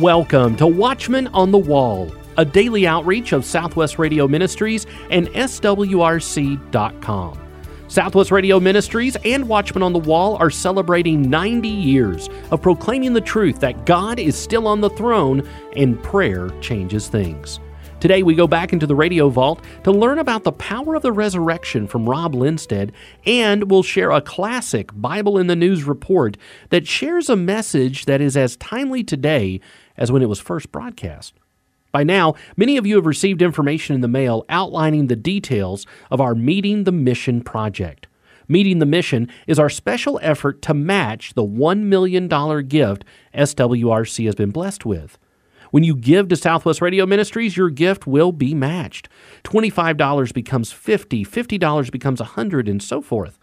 Welcome to Watchmen on the Wall, a daily outreach of Southwest Radio Ministries and SWRC.com. Southwest Radio Ministries and Watchmen on the Wall are celebrating 90 years of proclaiming the truth that God is still on the throne and prayer changes things. Today, we go back into the radio vault to learn about the power of the resurrection from Rob Lindsted, and we'll share a classic Bible in the News report that shares a message that is as timely today as when it was first broadcast. By now, many of you have received information in the mail outlining the details of our Meeting the Mission project. Meeting the Mission is our special effort to match the $1 million gift SWRC has been blessed with. When you give to Southwest Radio Ministries, your gift will be matched. $25 becomes $50, $50 becomes 100, and so forth.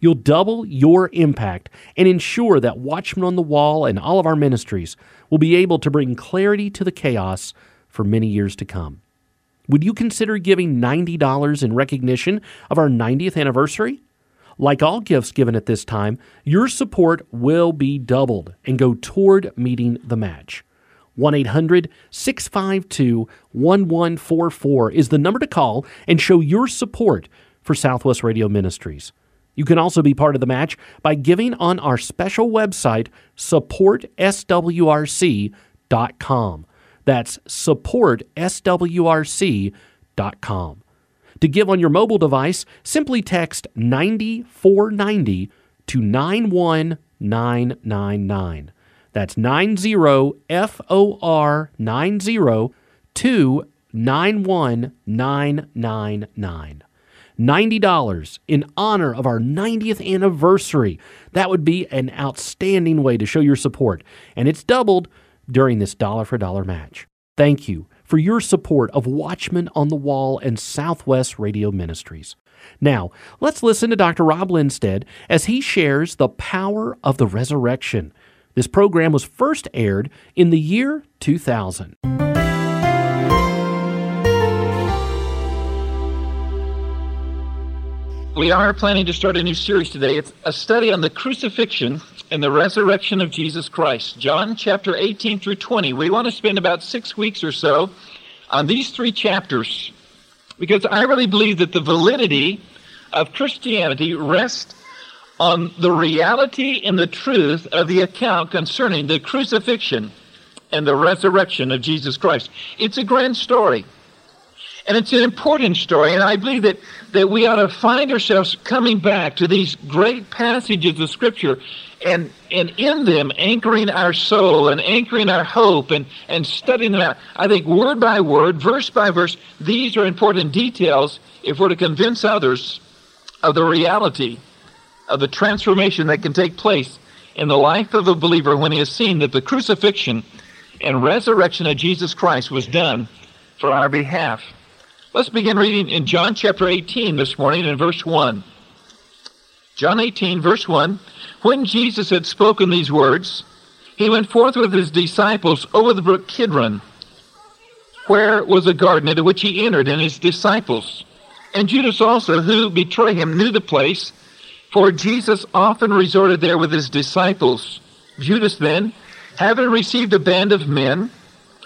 You'll double your impact and ensure that Watchmen on the Wall and all of our ministries will be able to bring clarity to the chaos for many years to come. Would you consider giving $90 in recognition of our 90th anniversary? Like all gifts given at this time, your support will be doubled and go toward meeting the match. 1 800 652 1144 is the number to call and show your support for Southwest Radio Ministries. You can also be part of the match by giving on our special website, supportswrc.com. That's supportswrc.com. To give on your mobile device, simply text 9490 to 91999. That's 90 F O R 90 to 91999. $90 in honor of our 90th anniversary. That would be an outstanding way to show your support, and it's doubled during this dollar for dollar match. Thank you for your support of Watchmen on the Wall and Southwest Radio Ministries. Now, let's listen to Dr. Rob Lindsted as he shares the power of the resurrection. This program was first aired in the year 2000. We are planning to start a new series today. It's a study on the crucifixion and the resurrection of Jesus Christ. John chapter 18 through 20. We want to spend about six weeks or so on these three chapters because I really believe that the validity of Christianity rests on the reality and the truth of the account concerning the crucifixion and the resurrection of Jesus Christ. It's a grand story. And it's an important story, and I believe that, that we ought to find ourselves coming back to these great passages of Scripture and, and in them anchoring our soul and anchoring our hope and, and studying them out. I think word by word, verse by verse, these are important details if we're to convince others of the reality of the transformation that can take place in the life of a believer when he has seen that the crucifixion and resurrection of Jesus Christ was done for our behalf. Let's begin reading in John chapter 18 this morning in verse 1. John 18, verse 1. When Jesus had spoken these words, he went forth with his disciples over the brook Kidron, where was a garden into which he entered and his disciples. And Judas also, who betrayed him, knew the place, for Jesus often resorted there with his disciples. Judas then, having received a band of men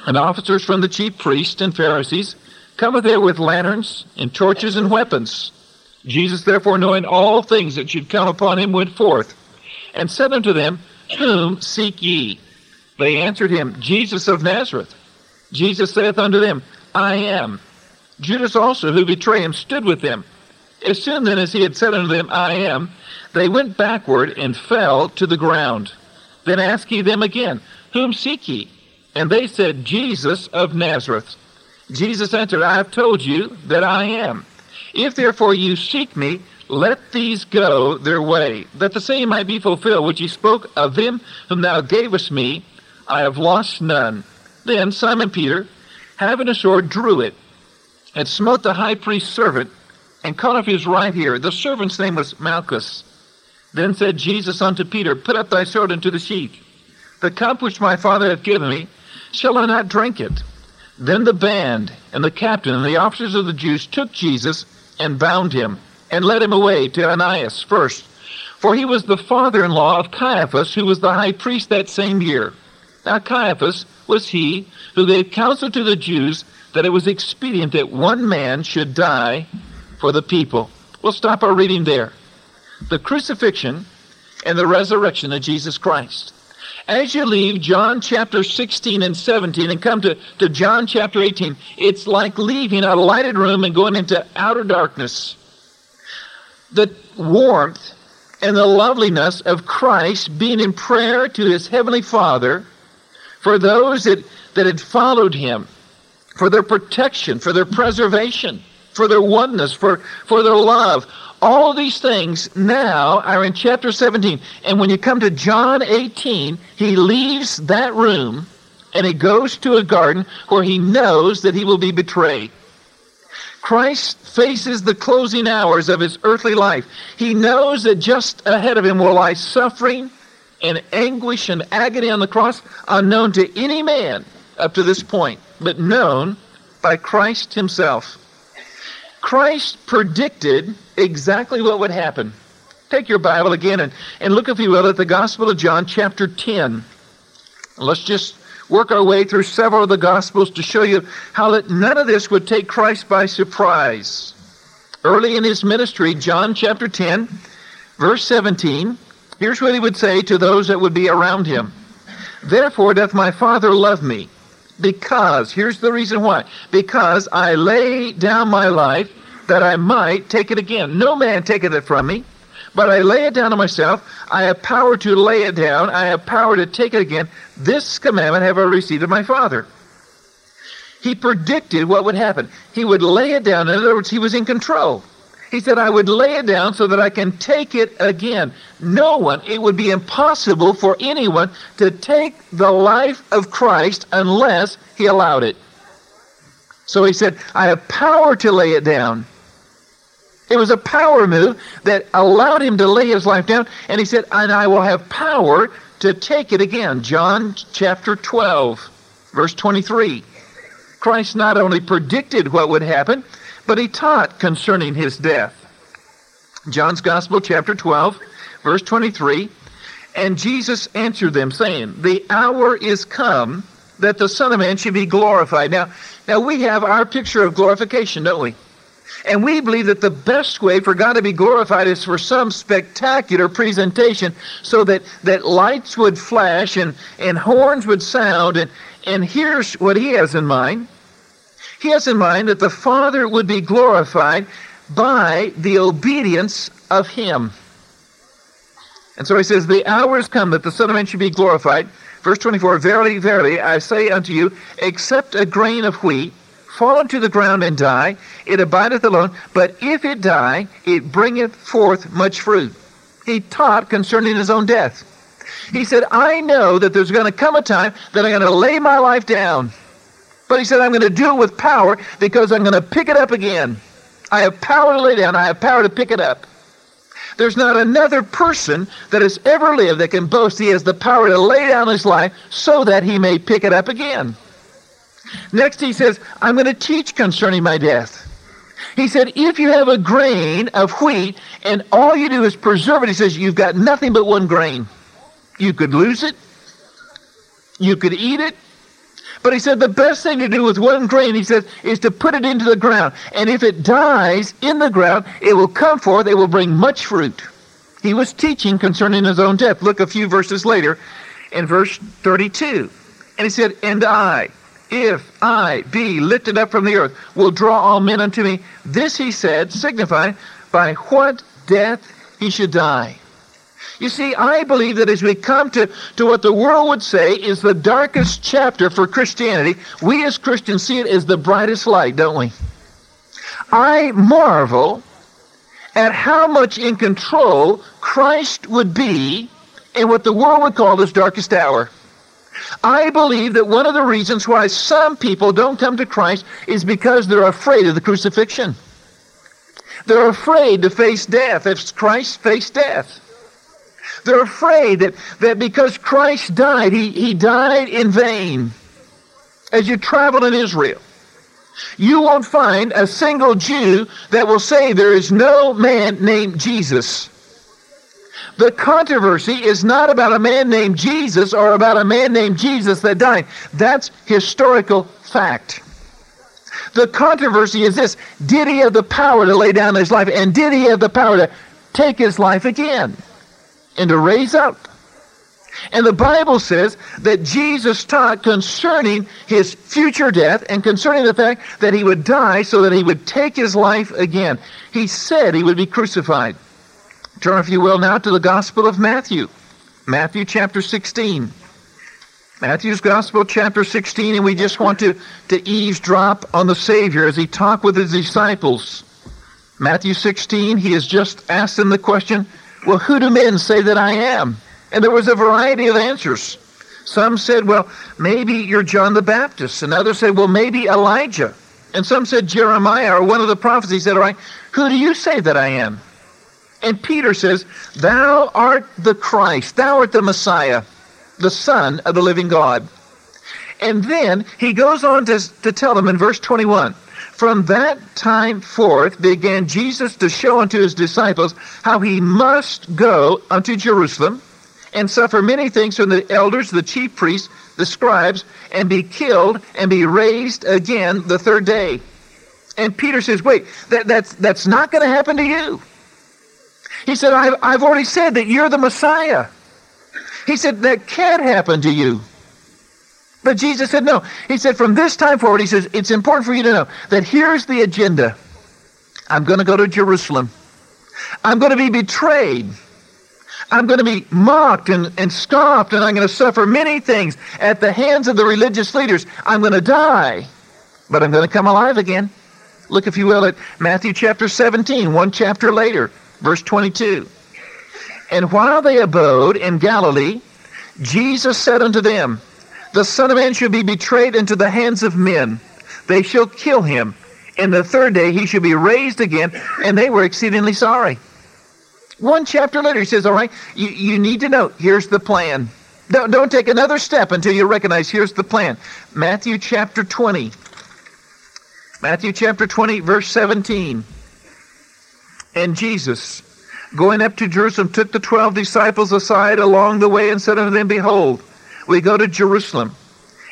and officers from the chief priests and Pharisees, cometh there with lanterns and torches and weapons. Jesus, therefore, knowing all things that should come upon him, went forth and said unto them, Whom seek ye? They answered him, Jesus of Nazareth. Jesus saith unto them, I am. Judas also, who betrayed him, stood with them. As soon then as he had said unto them, I am, they went backward and fell to the ground. Then asked he them again, Whom seek ye? And they said, Jesus of Nazareth. Jesus answered, I have told you that I am. If therefore you seek me, let these go their way, that the same might be fulfilled which he spoke of them whom thou gavest me. I have lost none. Then Simon Peter, having a sword, drew it, and smote the high priest's servant, and cut off his right ear. The servant's name was Malchus. Then said Jesus unto Peter, Put up thy sword into the sheath. The cup which my Father hath given me, shall I not drink it? Then the band and the captain and the officers of the Jews took Jesus and bound him and led him away to Ananias first, for he was the father in law of Caiaphas, who was the high priest that same year. Now, Caiaphas was he who gave counsel to the Jews that it was expedient that one man should die for the people. We'll stop our reading there. The crucifixion and the resurrection of Jesus Christ. As you leave John chapter 16 and 17 and come to, to John chapter 18, it's like leaving a lighted room and going into outer darkness. The warmth and the loveliness of Christ being in prayer to his heavenly Father for those that, that had followed him, for their protection, for their preservation, for their oneness, for, for their love. All of these things now are in chapter 17. And when you come to John 18, he leaves that room and he goes to a garden where he knows that he will be betrayed. Christ faces the closing hours of his earthly life. He knows that just ahead of him will lie suffering and anguish and agony on the cross, unknown to any man up to this point, but known by Christ himself. Christ predicted exactly what would happen. Take your Bible again and, and look, if you will, at the Gospel of John, chapter 10. Let's just work our way through several of the Gospels to show you how that none of this would take Christ by surprise. Early in his ministry, John chapter 10, verse 17, here's what he would say to those that would be around him Therefore doth my Father love me because, here's the reason why, because I lay down my life that I might take it again. No man taketh it from me, but I lay it down to myself. I have power to lay it down. I have power to take it again. This commandment have I received of my Father. He predicted what would happen. He would lay it down. In other words, he was in control. He said, I would lay it down so that I can take it again. No one, it would be impossible for anyone to take the life of Christ unless he allowed it. So he said, I have power to lay it down. It was a power move that allowed him to lay his life down. And he said, and I will have power to take it again. John chapter 12, verse 23. Christ not only predicted what would happen, but he taught concerning his death. John's Gospel, chapter 12, verse 23. And Jesus answered them, saying, The hour is come that the Son of Man should be glorified. Now, now we have our picture of glorification, don't we? And we believe that the best way for God to be glorified is for some spectacular presentation so that, that lights would flash and, and horns would sound. And, and here's what he has in mind he has in mind that the Father would be glorified by the obedience of him. And so he says, The hour is come that the Son of Man should be glorified. Verse 24 Verily, verily, I say unto you, except a grain of wheat fall into the ground and die, it abideth alone. But if it die, it bringeth forth much fruit. He taught concerning his own death. He said, I know that there's going to come a time that I'm going to lay my life down. But he said, I'm going to do it with power because I'm going to pick it up again. I have power to lay down, I have power to pick it up. There's not another person that has ever lived that can boast he has the power to lay down his life so that he may pick it up again. Next, he says, I'm going to teach concerning my death. He said, if you have a grain of wheat and all you do is preserve it, he says, you've got nothing but one grain. You could lose it, you could eat it, but he said the best thing to do with one grain, he says, is to put it into the ground. And if it dies in the ground, it will come forth, it will bring much fruit. He was teaching concerning his own death. Look a few verses later in verse 32. And he said, And I, if I be lifted up from the earth, will draw all men unto me. This he said, signifying by what death he should die. You see, I believe that as we come to, to what the world would say is the darkest chapter for Christianity, we as Christians see it as the brightest light, don't we? I marvel at how much in control Christ would be in what the world would call his darkest hour. I believe that one of the reasons why some people don't come to Christ is because they're afraid of the crucifixion. They're afraid to face death if Christ faced death. They're afraid that, that because Christ died, he, he died in vain. As you travel in Israel, you won't find a single Jew that will say there is no man named Jesus. The controversy is not about a man named Jesus or about a man named Jesus that died. That's historical fact. The controversy is this Did he have the power to lay down his life? And did he have the power to take his life again and to raise up? And the Bible says that Jesus taught concerning his future death and concerning the fact that he would die so that he would take his life again. He said he would be crucified. Turn, if you will, now to the Gospel of Matthew. Matthew chapter 16. Matthew's Gospel, chapter 16, and we just want to, to eavesdrop on the Savior as he talked with his disciples. Matthew 16, he has just asked them the question, Well, who do men say that I am? And there was a variety of answers. Some said, Well, maybe you're John the Baptist. And others said, Well, maybe Elijah. And some said Jeremiah or one of the prophets. He said, All right, who do you say that I am? And Peter says, Thou art the Christ, thou art the Messiah the Son of the living God. And then he goes on to, to tell them in verse 21 From that time forth began Jesus to show unto his disciples how he must go unto Jerusalem and suffer many things from the elders, the chief priests, the scribes, and be killed and be raised again the third day. And Peter says, Wait, that, that's, that's not going to happen to you. He said, I've, I've already said that you're the Messiah. He said, that can't happen to you. But Jesus said, no. He said, from this time forward, he says, it's important for you to know that here's the agenda. I'm going to go to Jerusalem. I'm going to be betrayed. I'm going to be mocked and, and scoffed, and I'm going to suffer many things at the hands of the religious leaders. I'm going to die, but I'm going to come alive again. Look, if you will, at Matthew chapter 17, one chapter later, verse 22. And while they abode in Galilee, Jesus said unto them, The Son of Man shall be betrayed into the hands of men. They shall kill him. And the third day he shall be raised again. And they were exceedingly sorry. One chapter later, he says, All right, you, you need to know, here's the plan. Don't, don't take another step until you recognize here's the plan. Matthew chapter 20. Matthew chapter 20, verse 17. And Jesus going up to Jerusalem, took the twelve disciples aside along the way and said unto them, Behold, we go to Jerusalem,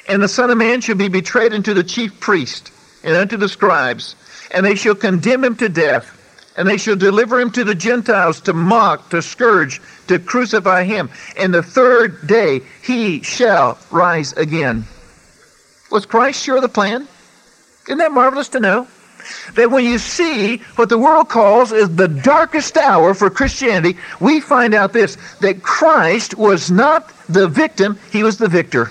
and the Son of Man shall be betrayed unto the chief priest and unto the scribes, and they shall condemn him to death, and they shall deliver him to the Gentiles to mock, to scourge, to crucify him. And the third day he shall rise again. Was Christ sure of the plan? Isn't that marvelous to know? That when you see what the world calls is the darkest hour for Christianity, we find out this that Christ was not the victim, he was the victor.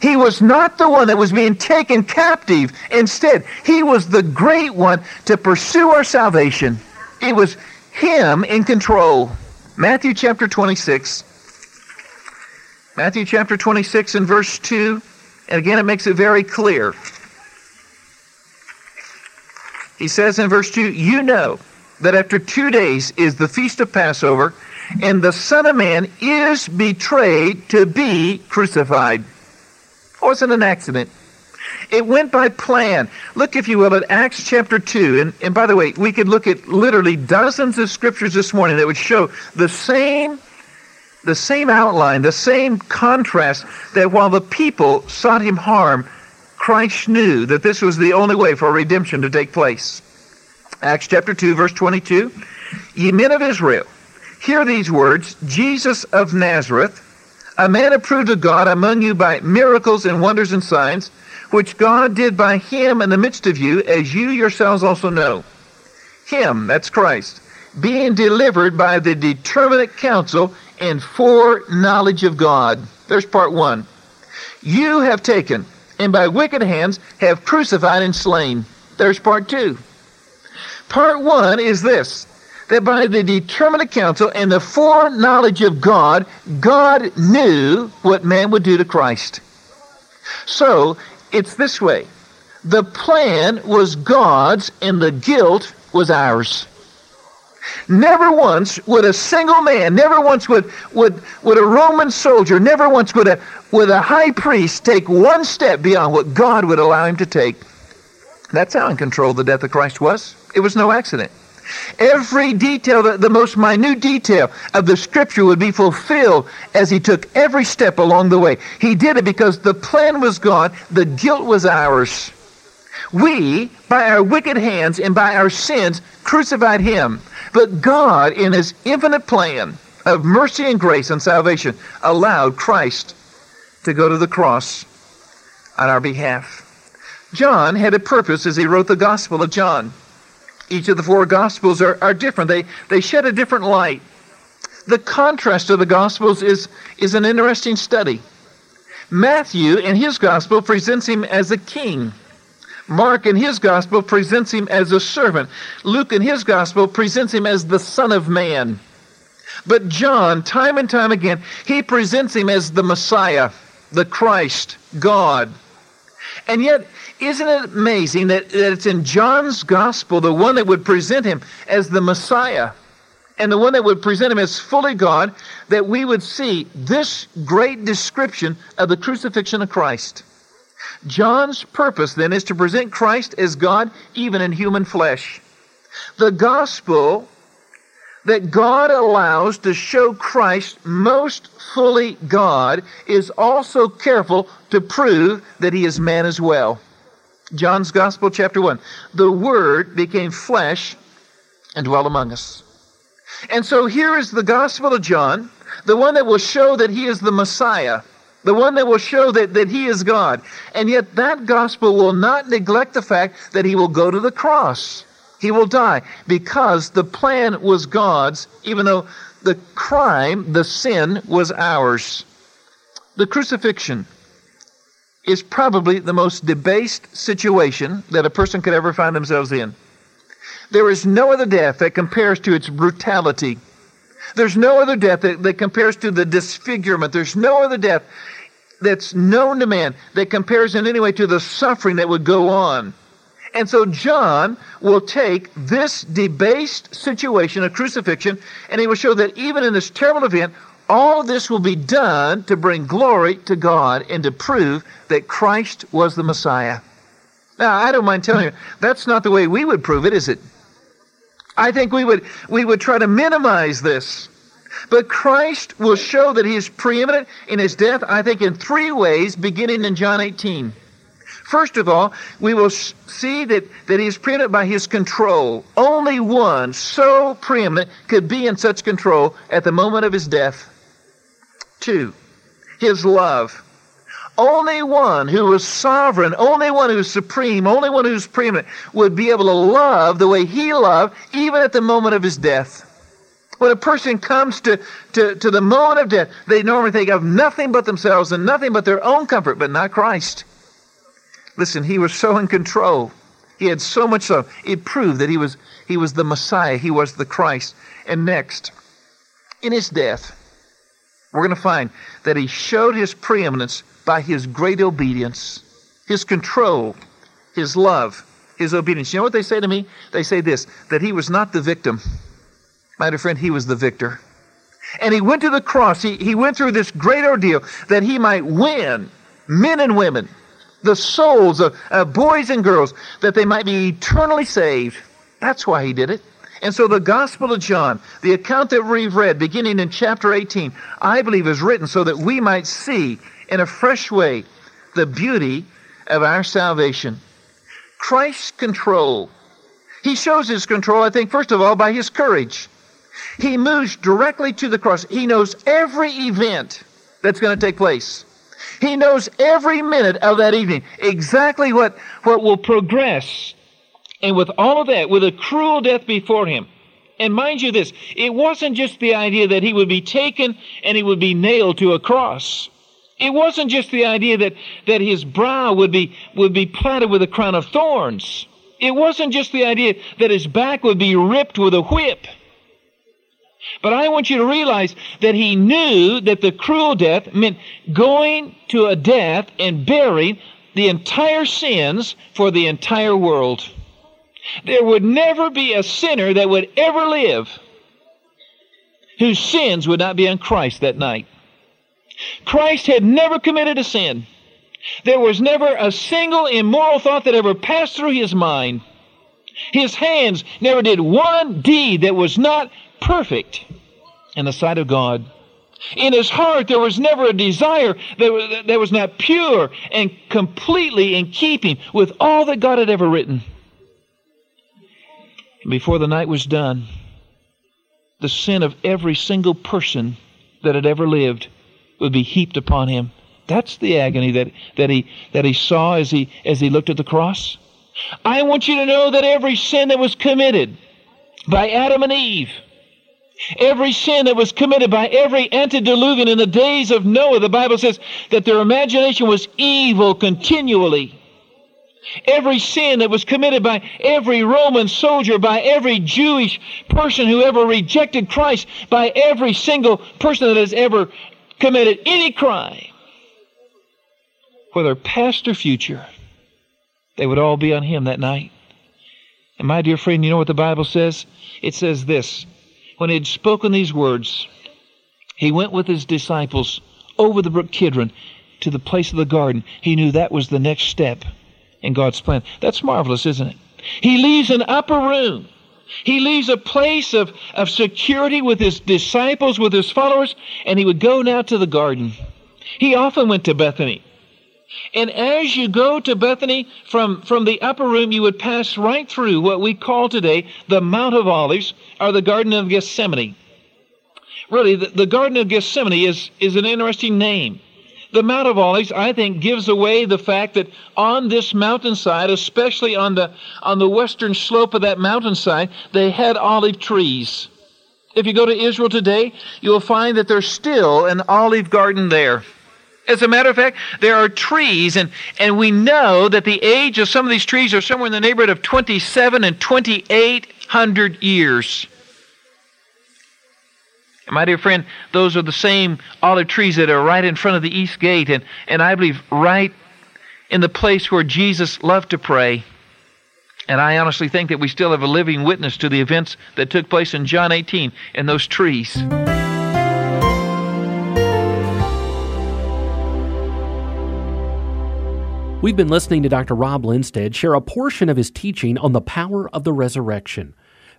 He was not the one that was being taken captive. Instead, he was the great one to pursue our salvation. It was him in control. Matthew chapter 26. Matthew chapter 26 and verse 2. And again, it makes it very clear. He says in verse 2, You know that after two days is the feast of Passover, and the Son of Man is betrayed to be crucified. It wasn't an accident. It went by plan. Look, if you will, at Acts chapter 2. And, and by the way, we could look at literally dozens of scriptures this morning that would show the same, the same outline, the same contrast that while the people sought him harm, Christ knew that this was the only way for redemption to take place. Acts chapter 2, verse 22. Ye men of Israel, hear these words Jesus of Nazareth, a man approved of God among you by miracles and wonders and signs, which God did by him in the midst of you, as you yourselves also know. Him, that's Christ, being delivered by the determinate counsel and foreknowledge of God. There's part one. You have taken and by wicked hands have crucified and slain. There's part two. Part one is this that by the determinate counsel and the foreknowledge of God, God knew what man would do to Christ. So it's this way the plan was God's and the guilt was ours. Never once would a single man, never once would, would, would a Roman soldier, never once would a, would a high priest take one step beyond what God would allow him to take. That's how in control the death of Christ was. It was no accident. Every detail, the, the most minute detail of the scripture would be fulfilled as he took every step along the way. He did it because the plan was God, the guilt was ours. We, by our wicked hands and by our sins, crucified him. But God, in his infinite plan of mercy and grace and salvation, allowed Christ to go to the cross on our behalf. John had a purpose as he wrote the Gospel of John. Each of the four Gospels are, are different, they, they shed a different light. The contrast of the Gospels is, is an interesting study. Matthew, in his Gospel, presents him as a king. Mark, in his Gospel, presents him as a servant. Luke, in his Gospel, presents him as the Son of Man. But John, time and time again, he presents him as the Messiah, the Christ, God. And yet, isn't it amazing that, that it's in John's gospel, the one that would present him as the Messiah, and the one that would present him as fully God, that we would see this great description of the crucifixion of Christ. John's purpose then is to present Christ as God, even in human flesh. The gospel that God allows to show Christ most fully God is also careful to prove that he is man as well. John's Gospel, chapter 1. The Word became flesh and dwelt among us. And so here is the Gospel of John, the one that will show that he is the Messiah, the one that will show that, that he is God. And yet that Gospel will not neglect the fact that he will go to the cross. He will die because the plan was God's, even though the crime, the sin, was ours. The crucifixion is probably the most debased situation that a person could ever find themselves in. There is no other death that compares to its brutality. There's no other death that, that compares to the disfigurement. There's no other death that's known to man that compares in any way to the suffering that would go on. And so John will take this debased situation of crucifixion and he will show that even in this terrible event, all this will be done to bring glory to God and to prove that Christ was the Messiah. Now, I don't mind telling you, that's not the way we would prove it, is it? I think we would, we would try to minimize this. But Christ will show that he is preeminent in his death, I think, in three ways, beginning in John 18. First of all, we will see that, that he is preeminent by his control. Only one so preeminent could be in such control at the moment of his death. Two, his love. Only one who was sovereign, only one who's supreme, only one who's preeminent would be able to love the way he loved, even at the moment of his death. When a person comes to, to, to the moment of death, they normally think of nothing but themselves and nothing but their own comfort, but not Christ. Listen, he was so in control. He had so much so. It proved that he was, he was the Messiah. He was the Christ. And next, in his death, we're going to find that he showed his preeminence by his great obedience, his control, his love, his obedience. You know what they say to me? They say this that he was not the victim. My dear friend, he was the victor. And he went to the cross. He, he went through this great ordeal that he might win men and women, the souls of, of boys and girls, that they might be eternally saved. That's why he did it. And so the Gospel of John, the account that we've read beginning in chapter 18, I believe is written so that we might see in a fresh way the beauty of our salvation. Christ's control. He shows his control, I think, first of all, by his courage. He moves directly to the cross. He knows every event that's going to take place. He knows every minute of that evening exactly what, what will progress and with all of that, with a cruel death before him. And mind you this, it wasn't just the idea that he would be taken and he would be nailed to a cross. It wasn't just the idea that, that his brow would be, would be planted with a crown of thorns. It wasn't just the idea that his back would be ripped with a whip. But I want you to realize that he knew that the cruel death meant going to a death and burying the entire sins for the entire world. There would never be a sinner that would ever live whose sins would not be on Christ that night. Christ had never committed a sin. There was never a single immoral thought that ever passed through his mind. His hands never did one deed that was not perfect in the sight of God. In his heart, there was never a desire that was, that was not pure and completely in keeping with all that God had ever written. Before the night was done, the sin of every single person that had ever lived would be heaped upon him. That's the agony that, that, he, that he saw as he, as he looked at the cross. I want you to know that every sin that was committed by Adam and Eve, every sin that was committed by every antediluvian in the days of Noah, the Bible says that their imagination was evil continually. Every sin that was committed by every Roman soldier, by every Jewish person who ever rejected Christ, by every single person that has ever committed any crime, whether past or future, they would all be on him that night. And my dear friend, you know what the Bible says? It says this When he had spoken these words, he went with his disciples over the brook Kidron to the place of the garden. He knew that was the next step in God's plan. That's marvelous, isn't it? He leaves an upper room. He leaves a place of, of security with his disciples, with his followers, and he would go now to the garden. He often went to Bethany. And as you go to Bethany from, from the upper room, you would pass right through what we call today the Mount of Olives or the Garden of Gethsemane. Really, the, the Garden of Gethsemane is, is an interesting name. The Mount of Olives, I think, gives away the fact that on this mountainside, especially on the, on the western slope of that mountainside, they had olive trees. If you go to Israel today, you will find that there's still an olive garden there. As a matter of fact, there are trees, and, and we know that the age of some of these trees are somewhere in the neighborhood of 27 and 2800 years. My dear friend, those are the same olive trees that are right in front of the east gate, and, and I believe right in the place where Jesus loved to pray. And I honestly think that we still have a living witness to the events that took place in John 18 in those trees. We've been listening to Dr. Rob Lindsted share a portion of his teaching on the power of the resurrection.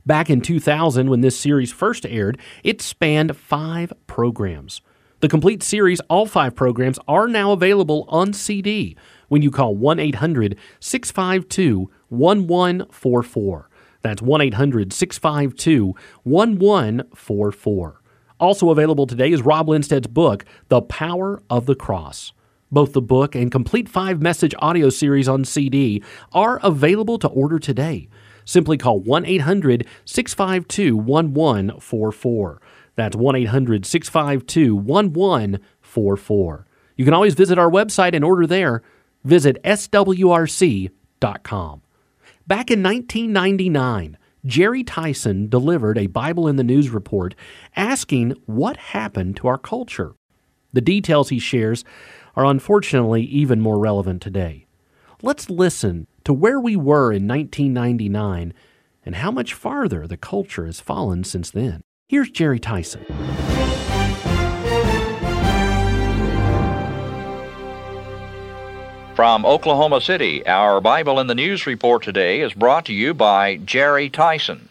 Back in 2000, when this series first aired, it spanned five programs. The complete series, all five programs, are now available on CD when you call 1 800 652 1144. That's 1 800 652 1144. Also available today is Rob Lindsted's book, The Power of the Cross. Both the book and complete five message audio series on CD are available to order today. Simply call 1 800 652 1144. That's 1 800 652 1144. You can always visit our website and order there. Visit swrc.com. Back in 1999, Jerry Tyson delivered a Bible in the News report asking what happened to our culture. The details he shares are unfortunately even more relevant today. Let's listen to where we were in 1999 and how much farther the culture has fallen since then. Here's Jerry Tyson. From Oklahoma City, our Bible in the News report today is brought to you by Jerry Tyson.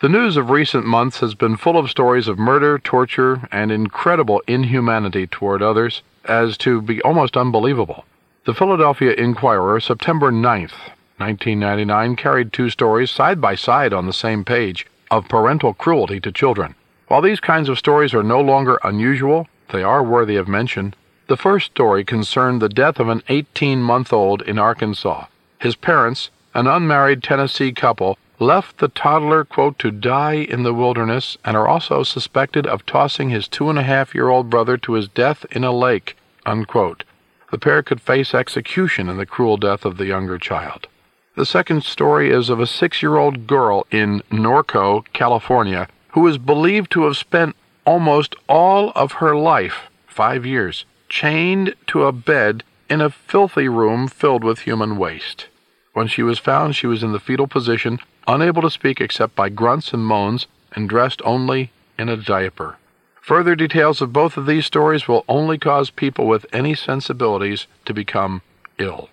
The news of recent months has been full of stories of murder, torture, and incredible inhumanity toward others, as to be almost unbelievable. The Philadelphia Inquirer, September 9th, 1999, carried two stories side by side on the same page of parental cruelty to children. While these kinds of stories are no longer unusual, they are worthy of mention. The first story concerned the death of an 18 month old in Arkansas. His parents, an unmarried Tennessee couple, left the toddler, quote, to die in the wilderness and are also suspected of tossing his two and a half year old brother to his death in a lake, unquote the pair could face execution in the cruel death of the younger child. The second story is of a six year old girl in Norco, California, who is believed to have spent almost all of her life, five years, chained to a bed in a filthy room filled with human waste. When she was found, she was in the fetal position, unable to speak except by grunts and moans, and dressed only in a diaper. Further details of both of these stories will only cause people with any sensibilities to become ill.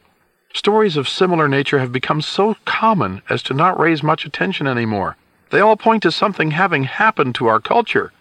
Stories of similar nature have become so common as to not raise much attention anymore. They all point to something having happened to our culture.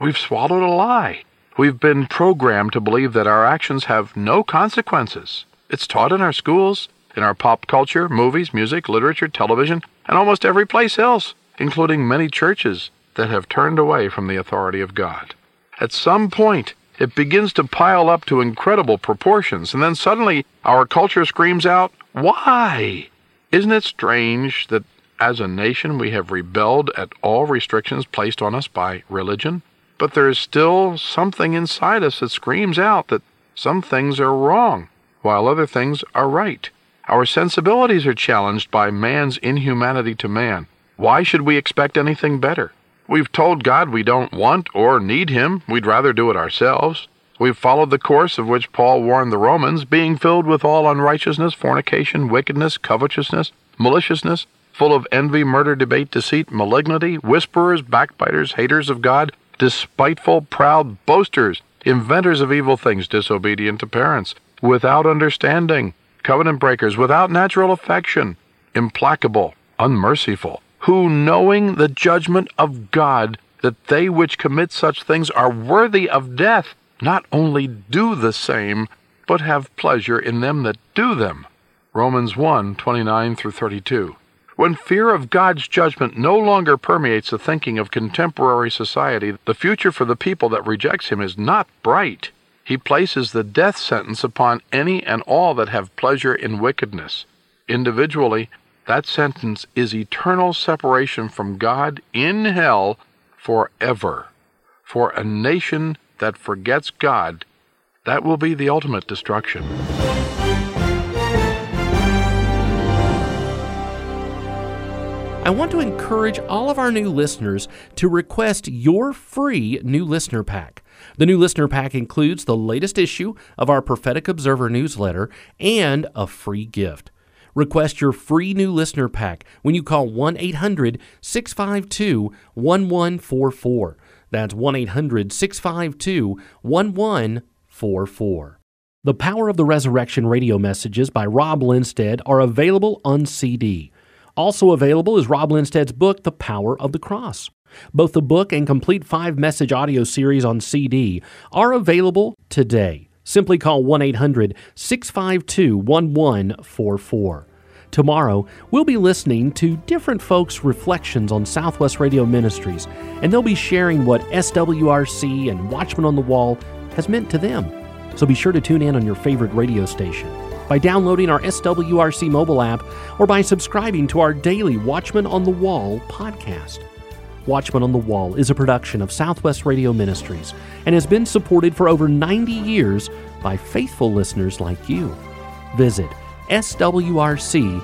We've swallowed a lie. We've been programmed to believe that our actions have no consequences. It's taught in our schools, in our pop culture, movies, music, literature, television, and almost every place else, including many churches that have turned away from the authority of God. At some point, it begins to pile up to incredible proportions, and then suddenly our culture screams out, Why? Isn't it strange that as a nation we have rebelled at all restrictions placed on us by religion? But there is still something inside us that screams out that some things are wrong, while other things are right. Our sensibilities are challenged by man's inhumanity to man. Why should we expect anything better? We've told God we don't want or need Him. We'd rather do it ourselves. We've followed the course of which Paul warned the Romans, being filled with all unrighteousness, fornication, wickedness, covetousness, maliciousness, full of envy, murder, debate, deceit, malignity, whisperers, backbiters, haters of God, despiteful, proud, boasters, inventors of evil things, disobedient to parents, without understanding, covenant breakers, without natural affection, implacable, unmerciful who, knowing the judgment of God, that they which commit such things are worthy of death, not only do the same, but have pleasure in them that do them. Romans 1 29 through 32. When fear of God's judgment no longer permeates the thinking of contemporary society, the future for the people that rejects Him is not bright. He places the death sentence upon any and all that have pleasure in wickedness. Individually, that sentence is eternal separation from God in hell forever. For a nation that forgets God, that will be the ultimate destruction. I want to encourage all of our new listeners to request your free new listener pack. The new listener pack includes the latest issue of our Prophetic Observer newsletter and a free gift. Request your free new listener pack when you call 1 800 652 1144. That's 1 800 652 1144. The Power of the Resurrection radio messages by Rob Lindsted are available on CD. Also available is Rob Lindsted's book, The Power of the Cross. Both the book and complete five message audio series on CD are available today. Simply call 1 800 652 1144. Tomorrow, we'll be listening to different folks' reflections on Southwest Radio Ministries, and they'll be sharing what SWRC and Watchman on the Wall has meant to them. So be sure to tune in on your favorite radio station by downloading our SWRC mobile app or by subscribing to our daily Watchman on the Wall podcast. Watchman on the Wall is a production of Southwest Radio Ministries and has been supported for over 90 years by faithful listeners like you. Visit swrc.com.